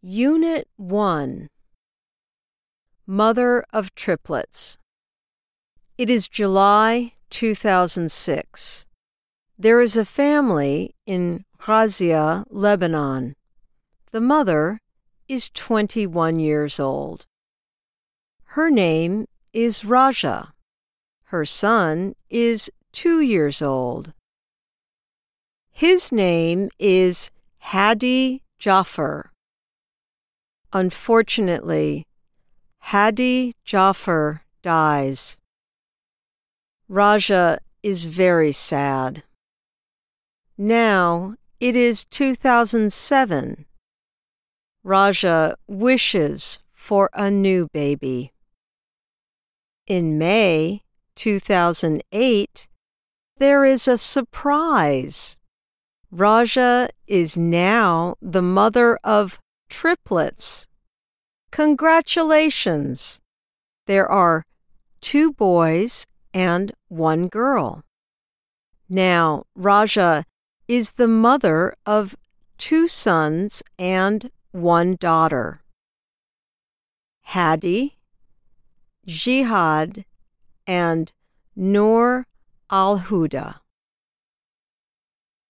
Unit 1 Mother of Triplets. It is July 2006. There is a family in Ghaziya, Lebanon. The mother is 21 years old. Her name is Raja. Her son is two years old. His name is Hadi Jaffer. Unfortunately, Hadi Jaffer dies. Raja is very sad. Now it is 2007. Raja wishes for a new baby. In May 2008, there is a surprise. Raja is now the mother of triplets. Congratulations! There are two boys and one girl. Now, Raja is the mother of two sons and one daughter. Hadi, Jihad, and Noor al Huda.